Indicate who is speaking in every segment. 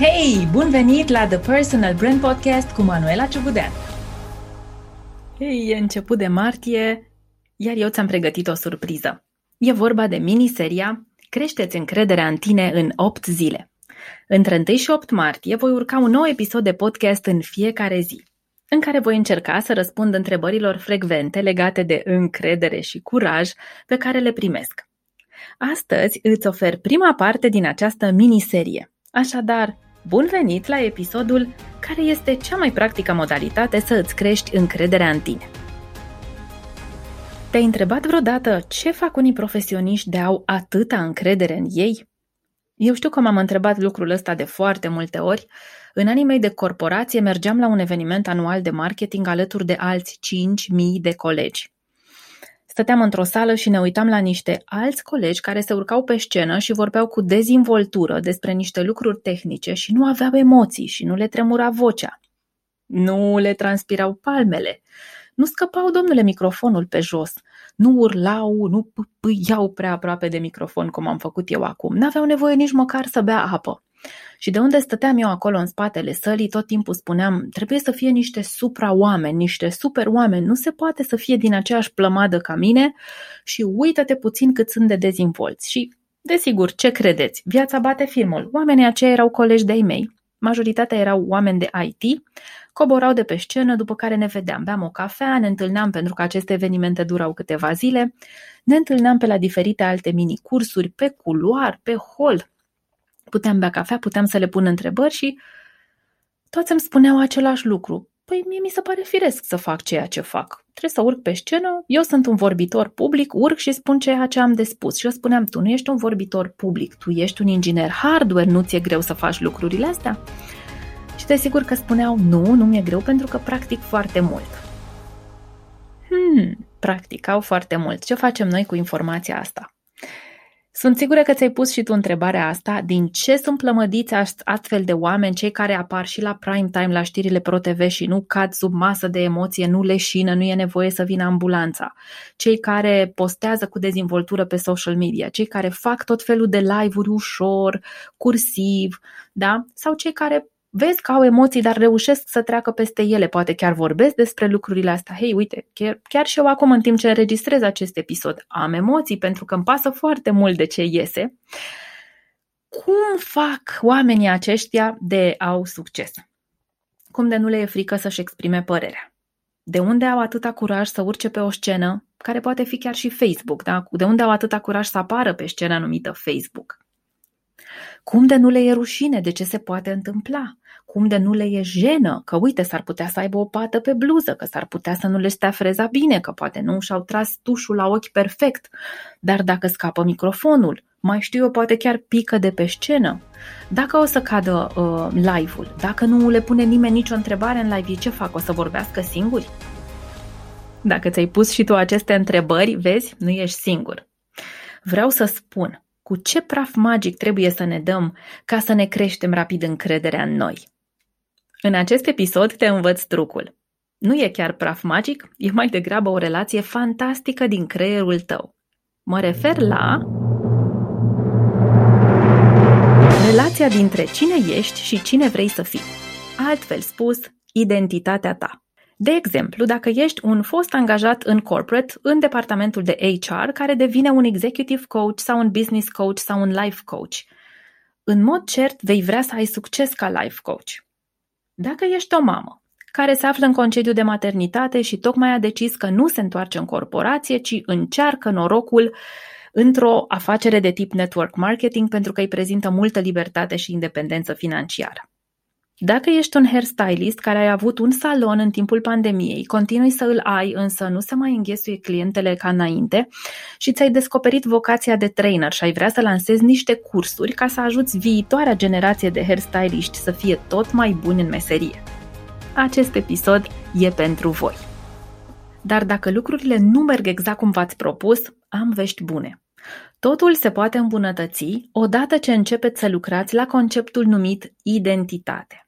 Speaker 1: Hei, bun venit la The Personal Brand Podcast cu Manuela Ciugudean! Hei, e început de martie, iar eu ți-am pregătit o surpriză. E vorba de miniseria Creșteți încrederea în tine în 8 zile. Între 1 și 8 martie voi urca un nou episod de podcast în fiecare zi, în care voi încerca să răspund întrebărilor frecvente legate de încredere și curaj pe care le primesc. Astăzi îți ofer prima parte din această miniserie. Așadar, bun venit la episodul care este cea mai practică modalitate să îți crești încrederea în tine. Te-ai întrebat vreodată ce fac unii profesioniști de au atâta încredere în ei? Eu știu că m-am întrebat lucrul ăsta de foarte multe ori. În anii mei de corporație mergeam la un eveniment anual de marketing alături de alți 5.000 de colegi. Stăteam într-o sală și ne uitam la niște alți colegi care se urcau pe scenă și vorbeau cu dezvoltură despre niște lucruri tehnice și nu aveau emoții și nu le tremura vocea. Nu le transpirau palmele. Nu scăpau, domnule, microfonul pe jos. Nu urlau, nu pâiau prea aproape de microfon cum am făcut eu acum. N-aveau nevoie nici măcar să bea apă. Și de unde stăteam eu acolo în spatele sălii, tot timpul spuneam, trebuie să fie niște supra-oameni, niște super-oameni, nu se poate să fie din aceeași plămadă ca mine și uită-te puțin cât sunt de dezinvolți. Și, desigur, ce credeți? Viața bate filmul. Oamenii aceia erau colegi de-ai mei, majoritatea erau oameni de IT, coborau de pe scenă, după care ne vedeam, beam o cafea, ne întâlneam pentru că aceste evenimente durau câteva zile, ne întâlneam pe la diferite alte mini-cursuri, pe culoar, pe hol, puteam bea cafea, puteam să le pun întrebări și toți îmi spuneau același lucru. Păi mie mi se pare firesc să fac ceea ce fac. Trebuie să urc pe scenă, eu sunt un vorbitor public, urc și spun ceea ce am de spus. Și eu spuneam, tu nu ești un vorbitor public, tu ești un inginer hardware, nu ți-e greu să faci lucrurile astea? Și desigur că spuneau, nu, nu mi-e greu pentru că practic foarte mult. Hmm, practicau foarte mult. Ce facem noi cu informația asta? Sunt sigură că ți-ai pus și tu întrebarea asta, din ce sunt plămădiți astfel de oameni, cei care apar și la prime time la știrile ProTV și nu cad sub masă de emoție, nu leșină, nu e nevoie să vină ambulanța, cei care postează cu dezvoltură pe social media, cei care fac tot felul de live-uri ușor, cursiv, da? sau cei care vezi că au emoții, dar reușesc să treacă peste ele, poate chiar vorbesc despre lucrurile astea. Hei, uite, chiar, chiar și eu acum, în timp ce înregistrez acest episod, am emoții pentru că îmi pasă foarte mult de ce iese. Cum fac oamenii aceștia de au succes? Cum de nu le e frică să-și exprime părerea? De unde au atâta curaj să urce pe o scenă, care poate fi chiar și Facebook, da? De unde au atâta curaj să apară pe scena numită Facebook? Cum de nu le e rușine de ce se poate întâmpla? Cum de nu le e jenă că uite s-ar putea să aibă o pată pe bluză, că s-ar putea să nu le stea freza bine, că poate nu și-au tras tușul la ochi perfect, dar dacă scapă microfonul, mai știu eu, poate chiar pică de pe scenă. Dacă o să cadă uh, live-ul, dacă nu le pune nimeni nicio întrebare în live, ce fac? O să vorbească singuri? Dacă ți-ai pus și tu aceste întrebări, vezi, nu ești singur. Vreau să spun, cu ce praf magic trebuie să ne dăm ca să ne creștem rapid încrederea în noi. În acest episod te învăț trucul. Nu e chiar praf magic, e mai degrabă o relație fantastică din creierul tău. Mă refer la relația dintre cine ești și cine vrei să fii. Altfel spus, identitatea ta. De exemplu, dacă ești un fost angajat în corporate, în departamentul de HR, care devine un executive coach sau un business coach sau un life coach, în mod cert vei vrea să ai succes ca life coach. Dacă ești o mamă care se află în concediu de maternitate și tocmai a decis că nu se întoarce în corporație, ci încearcă norocul într-o afacere de tip network marketing pentru că îi prezintă multă libertate și independență financiară. Dacă ești un hairstylist care ai avut un salon în timpul pandemiei, continui să îl ai, însă nu se mai înghesuie clientele ca înainte și ți-ai descoperit vocația de trainer și ai vrea să lansezi niște cursuri ca să ajuți viitoarea generație de hairstyliști să fie tot mai buni în meserie. Acest episod e pentru voi. Dar dacă lucrurile nu merg exact cum v-ați propus, am vești bune. Totul se poate îmbunătăți odată ce începeți să lucrați la conceptul numit identitate.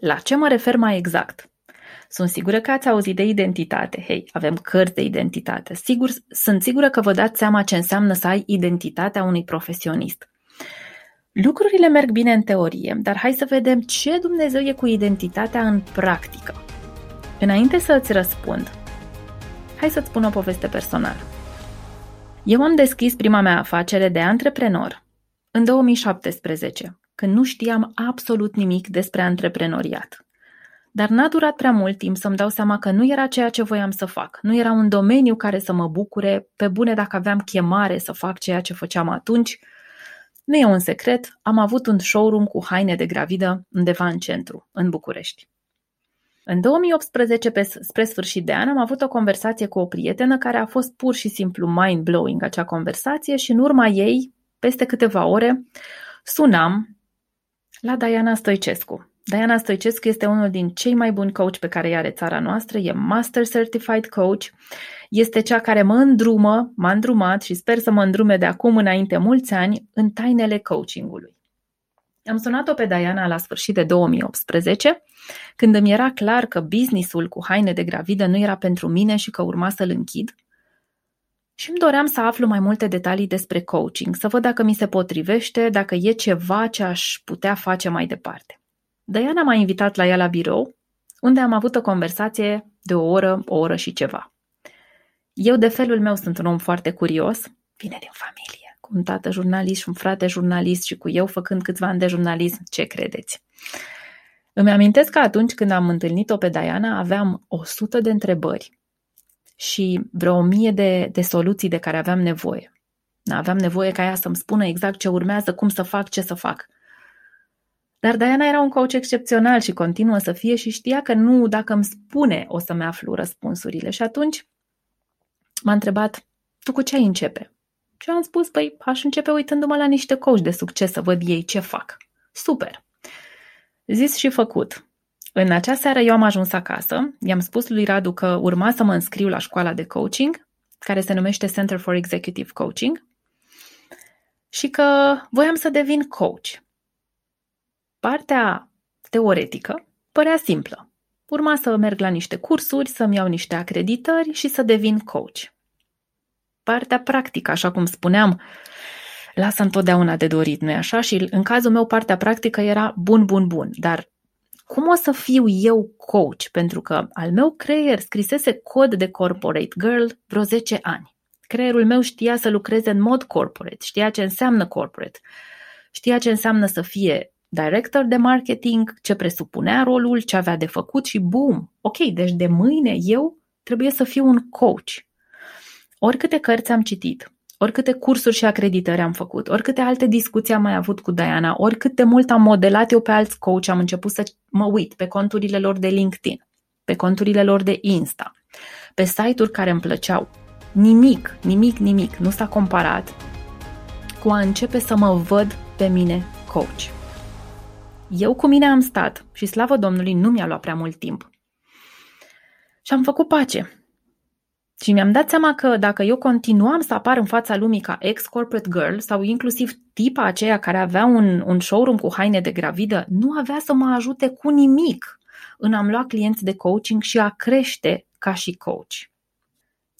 Speaker 1: La ce mă refer mai exact? Sunt sigură că ați auzit de identitate. Hei, avem cărți de identitate. Sigur, sunt sigură că vă dați seama ce înseamnă să ai identitatea unui profesionist. Lucrurile merg bine în teorie, dar hai să vedem ce Dumnezeu e cu identitatea în practică. Înainte să îți răspund, hai să-ți spun o poveste personală. Eu am deschis prima mea afacere de antreprenor în 2017, când nu știam absolut nimic despre antreprenoriat. Dar n-a durat prea mult timp să-mi dau seama că nu era ceea ce voiam să fac. Nu era un domeniu care să mă bucure, pe bune dacă aveam chemare să fac ceea ce făceam atunci. Nu e un secret, am avut un showroom cu haine de gravidă undeva în centru, în București. În 2018, pe, spre sfârșit de an, am avut o conversație cu o prietenă care a fost pur și simplu mind-blowing acea conversație și în urma ei, peste câteva ore, sunam la Diana Stoicescu. Diana Stoicescu este unul din cei mai buni coach pe care îi are țara noastră, e Master Certified Coach, este cea care mă îndrumă, m-a îndrumat și sper să mă îndrume de acum înainte mulți ani în tainele coachingului. Am sunat-o pe Diana la sfârșit de 2018, când îmi era clar că businessul cu haine de gravidă nu era pentru mine și că urma să-l închid. Și îmi doream să aflu mai multe detalii despre coaching, să văd dacă mi se potrivește, dacă e ceva ce aș putea face mai departe. Diana m-a invitat la ea la birou, unde am avut o conversație de o oră, o oră și ceva. Eu, de felul meu, sunt un om foarte curios, vine din familie un tată jurnalist și un frate jurnalist și cu eu făcând câțiva ani de jurnalism, ce credeți? Îmi amintesc că atunci când am întâlnit-o pe Diana aveam o sută de întrebări și vreo o mie de, de soluții de care aveam nevoie. Aveam nevoie ca ea să-mi spună exact ce urmează, cum să fac, ce să fac. Dar Diana era un coach excepțional și continuă să fie și știa că nu, dacă îmi spune, o să-mi aflu răspunsurile. Și atunci m-a întrebat, tu cu ce ai începe? Și am spus, păi, aș începe uitându-mă la niște coach de succes să văd ei ce fac. Super! Zis și făcut. În acea seară eu am ajuns acasă, i-am spus lui Radu că urma să mă înscriu la școala de coaching, care se numește Center for Executive Coaching, și că voiam să devin coach. Partea teoretică părea simplă. Urma să merg la niște cursuri, să-mi iau niște acreditări și să devin coach partea practică, așa cum spuneam, lasă întotdeauna de dorit, nu-i așa? Și în cazul meu partea practică era bun, bun, bun, dar cum o să fiu eu coach? Pentru că al meu creier scrisese cod de corporate girl vreo 10 ani. Creierul meu știa să lucreze în mod corporate, știa ce înseamnă corporate, știa ce înseamnă să fie director de marketing, ce presupunea rolul, ce avea de făcut și boom! Ok, deci de mâine eu trebuie să fiu un coach. Oricâte cărți am citit, oricâte cursuri și acreditări am făcut, oricâte alte discuții am mai avut cu Diana, oricât de mult am modelat eu pe alți coach, am început să mă uit pe conturile lor de LinkedIn, pe conturile lor de Insta, pe site-uri care îmi plăceau. Nimic, nimic, nimic nu s-a comparat cu a începe să mă văd pe mine coach. Eu cu mine am stat și slavă Domnului nu mi-a luat prea mult timp. Și am făcut pace și mi-am dat seama că dacă eu continuam să apar în fața lumii ca ex-corporate girl sau inclusiv tipa aceea care avea un, un showroom cu haine de gravidă, nu avea să mă ajute cu nimic în a-mi lua clienți de coaching și a crește ca și coach.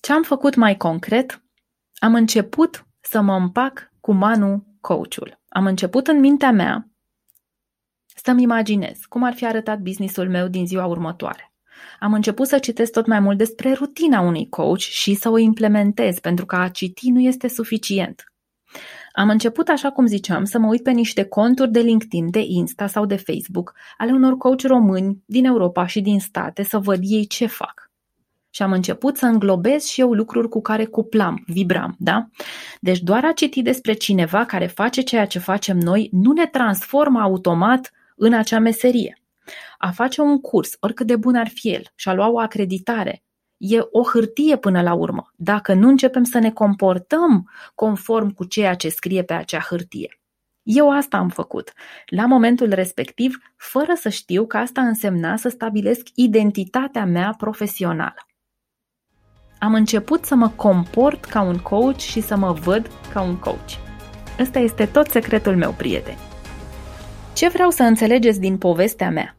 Speaker 1: Ce am făcut mai concret? Am început să mă împac cu Manu coachul. Am început în mintea mea să-mi imaginez cum ar fi arătat businessul meu din ziua următoare am început să citesc tot mai mult despre rutina unui coach și să o implementez, pentru că a citi nu este suficient. Am început, așa cum ziceam, să mă uit pe niște conturi de LinkedIn, de Insta sau de Facebook ale unor coach români din Europa și din state să văd ei ce fac. Și am început să înglobez și eu lucruri cu care cuplam, vibram, da? Deci doar a citi despre cineva care face ceea ce facem noi nu ne transformă automat în acea meserie. A face un curs, oricât de bun ar fi el, și a lua o acreditare, e o hârtie până la urmă, dacă nu începem să ne comportăm conform cu ceea ce scrie pe acea hârtie. Eu asta am făcut, la momentul respectiv, fără să știu că asta însemna să stabilesc identitatea mea profesională. Am început să mă comport ca un coach și să mă văd ca un coach. Ăsta este tot secretul meu, prieteni. Ce vreau să înțelegeți din povestea mea?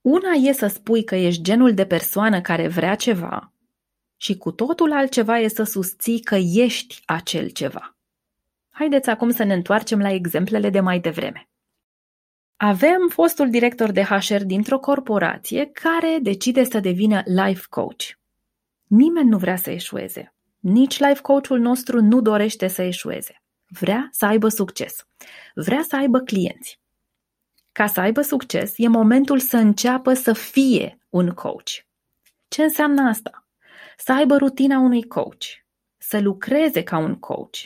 Speaker 1: Una e să spui că ești genul de persoană care vrea ceva și cu totul altceva e să susții că ești acel ceva. Haideți acum să ne întoarcem la exemplele de mai devreme. Avem fostul director de HR dintr-o corporație care decide să devină life coach. Nimeni nu vrea să eșueze. Nici life coachul nostru nu dorește să eșueze. Vrea să aibă succes. Vrea să aibă clienți. Ca să aibă succes, e momentul să înceapă să fie un coach. Ce înseamnă asta? Să aibă rutina unui coach, să lucreze ca un coach,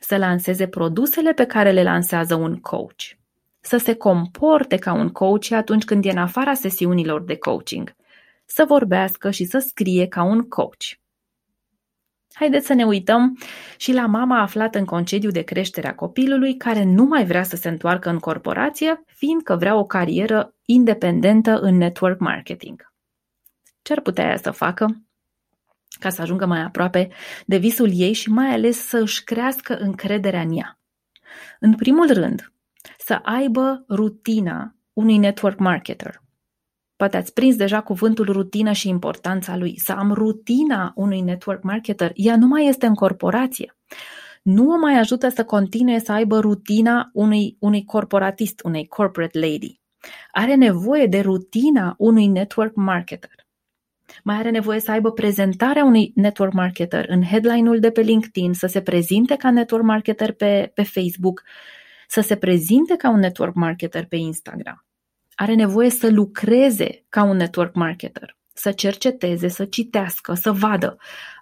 Speaker 1: să lanseze produsele pe care le lansează un coach, să se comporte ca un coach atunci când e în afara sesiunilor de coaching, să vorbească și să scrie ca un coach. Haideți să ne uităm și la mama aflată în concediu de creștere a copilului care nu mai vrea să se întoarcă în corporație, fiindcă vrea o carieră independentă în network marketing. Ce ar putea ea să facă? ca să ajungă mai aproape de visul ei și mai ales să își crească încrederea în ea. În primul rând, să aibă rutina unui network marketer. Poate ați prins deja cuvântul rutină și importanța lui. Să am rutina unui network marketer. Ea nu mai este în corporație. Nu o mai ajută să continue să aibă rutina unui, unui corporatist, unei corporate lady. Are nevoie de rutina unui network marketer. Mai are nevoie să aibă prezentarea unui network marketer în headline-ul de pe LinkedIn, să se prezinte ca network marketer pe, pe Facebook, să se prezinte ca un network marketer pe Instagram are nevoie să lucreze ca un network marketer, să cerceteze, să citească, să vadă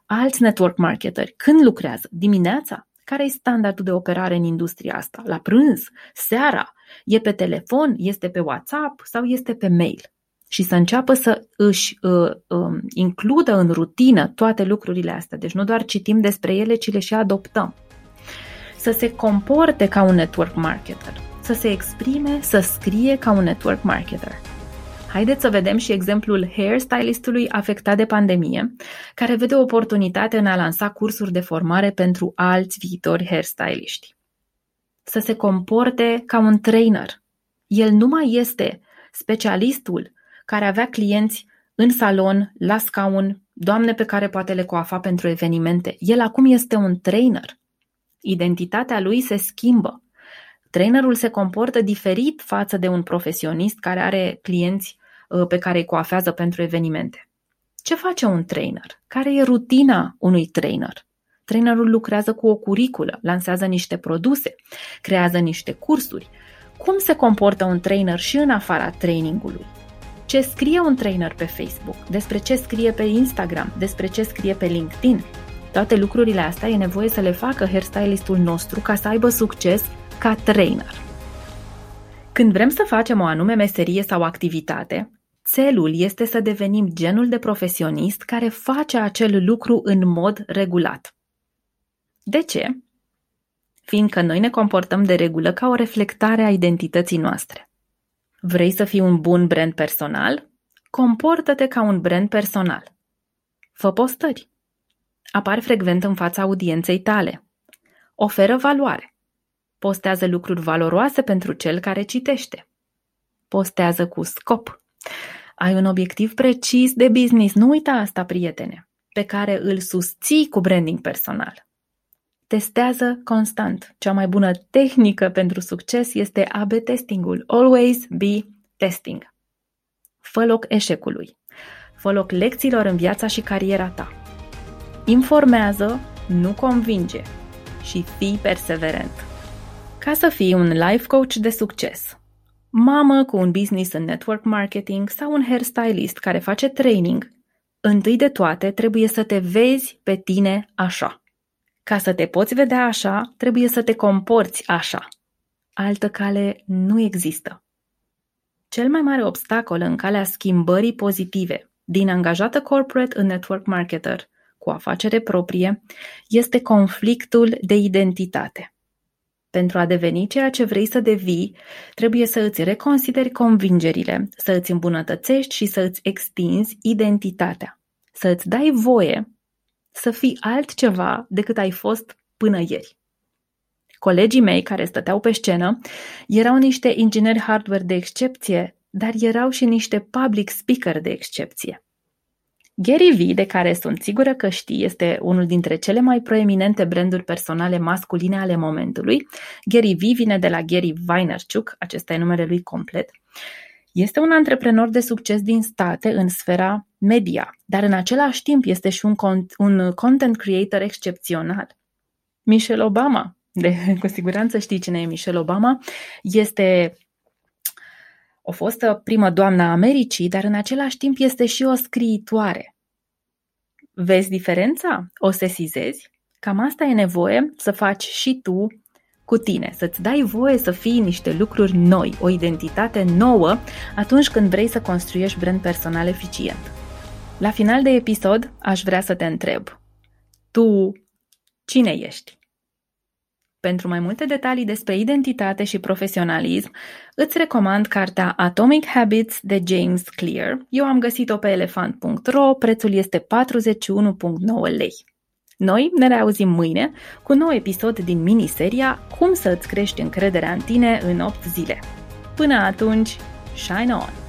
Speaker 1: alți network marketeri. Când lucrează? Dimineața? Care e standardul de operare în industria asta? La prânz? Seara? E pe telefon? Este pe WhatsApp? Sau este pe mail? Și să înceapă să își uh, uh, includă în rutină toate lucrurile astea. Deci nu doar citim despre ele, ci le și adoptăm. Să se comporte ca un network marketer să se exprime, să scrie ca un network marketer. Haideți să vedem și exemplul hairstylistului afectat de pandemie, care vede o oportunitate în a lansa cursuri de formare pentru alți viitori hairstyliști. Să se comporte ca un trainer. El nu mai este specialistul care avea clienți în salon, la scaun, doamne pe care poate le coafa pentru evenimente. El acum este un trainer. Identitatea lui se schimbă. Trainerul se comportă diferit față de un profesionist care are clienți uh, pe care îi coafează pentru evenimente. Ce face un trainer? Care e rutina unui trainer? Trainerul lucrează cu o curiculă, lansează niște produse, creează niște cursuri. Cum se comportă un trainer și în afara trainingului? Ce scrie un trainer pe Facebook? Despre ce scrie pe Instagram? Despre ce scrie pe LinkedIn? Toate lucrurile astea e nevoie să le facă hairstylistul nostru ca să aibă succes ca trainer. Când vrem să facem o anume meserie sau activitate, țelul este să devenim genul de profesionist care face acel lucru în mod regulat. De ce? Fiindcă noi ne comportăm de regulă ca o reflectare a identității noastre. Vrei să fii un bun brand personal? Comportă-te ca un brand personal. Fă postări. Apar frecvent în fața audienței tale. Oferă valoare. Postează lucruri valoroase pentru cel care citește. Postează cu scop. Ai un obiectiv precis de business, nu uita asta, prietene, pe care îl susții cu branding personal. Testează constant. Cea mai bună tehnică pentru succes este AB testingul. Always be testing. Fă loc eșecului. Fă loc lecțiilor în viața și cariera ta. Informează, nu convinge și fii perseverent. Ca să fii un life coach de succes, mamă cu un business în network marketing sau un hairstylist care face training, întâi de toate trebuie să te vezi pe tine așa. Ca să te poți vedea așa, trebuie să te comporți așa. Altă cale nu există. Cel mai mare obstacol în calea schimbării pozitive din angajată corporate în network marketer cu afacere proprie este conflictul de identitate. Pentru a deveni ceea ce vrei să devii, trebuie să îți reconsideri convingerile, să îți îmbunătățești și să îți extinzi identitatea. Să îți dai voie să fii altceva decât ai fost până ieri. Colegii mei care stăteau pe scenă erau niște ingineri hardware de excepție, dar erau și niște public speaker de excepție. Gary Vee, de care sunt sigură că știi, este unul dintre cele mai proeminente branduri personale masculine ale momentului. Gary Vee vine de la Gary Vaynerchuk, acesta e numele lui complet. Este un antreprenor de succes din state în sfera media, dar în același timp este și un, un content creator excepțional. Michelle Obama, de, cu siguranță știi cine e Michelle Obama, este o fostă primă doamnă a Americii, dar în același timp este și o scriitoare. Vezi diferența? O sesizezi? Cam asta e nevoie să faci și tu cu tine, să-ți dai voie să fii niște lucruri noi, o identitate nouă atunci când vrei să construiești brand personal eficient. La final de episod, aș vrea să te întreb, tu cine ești? Pentru mai multe detalii despre identitate și profesionalism, îți recomand cartea Atomic Habits de James Clear. Eu am găsit-o pe elefant.ro, prețul este 41,9 lei. Noi ne reauzim mâine cu un nou episod din miniseria Cum să îți crești încrederea în tine în 8 zile. Până atunci, shine on!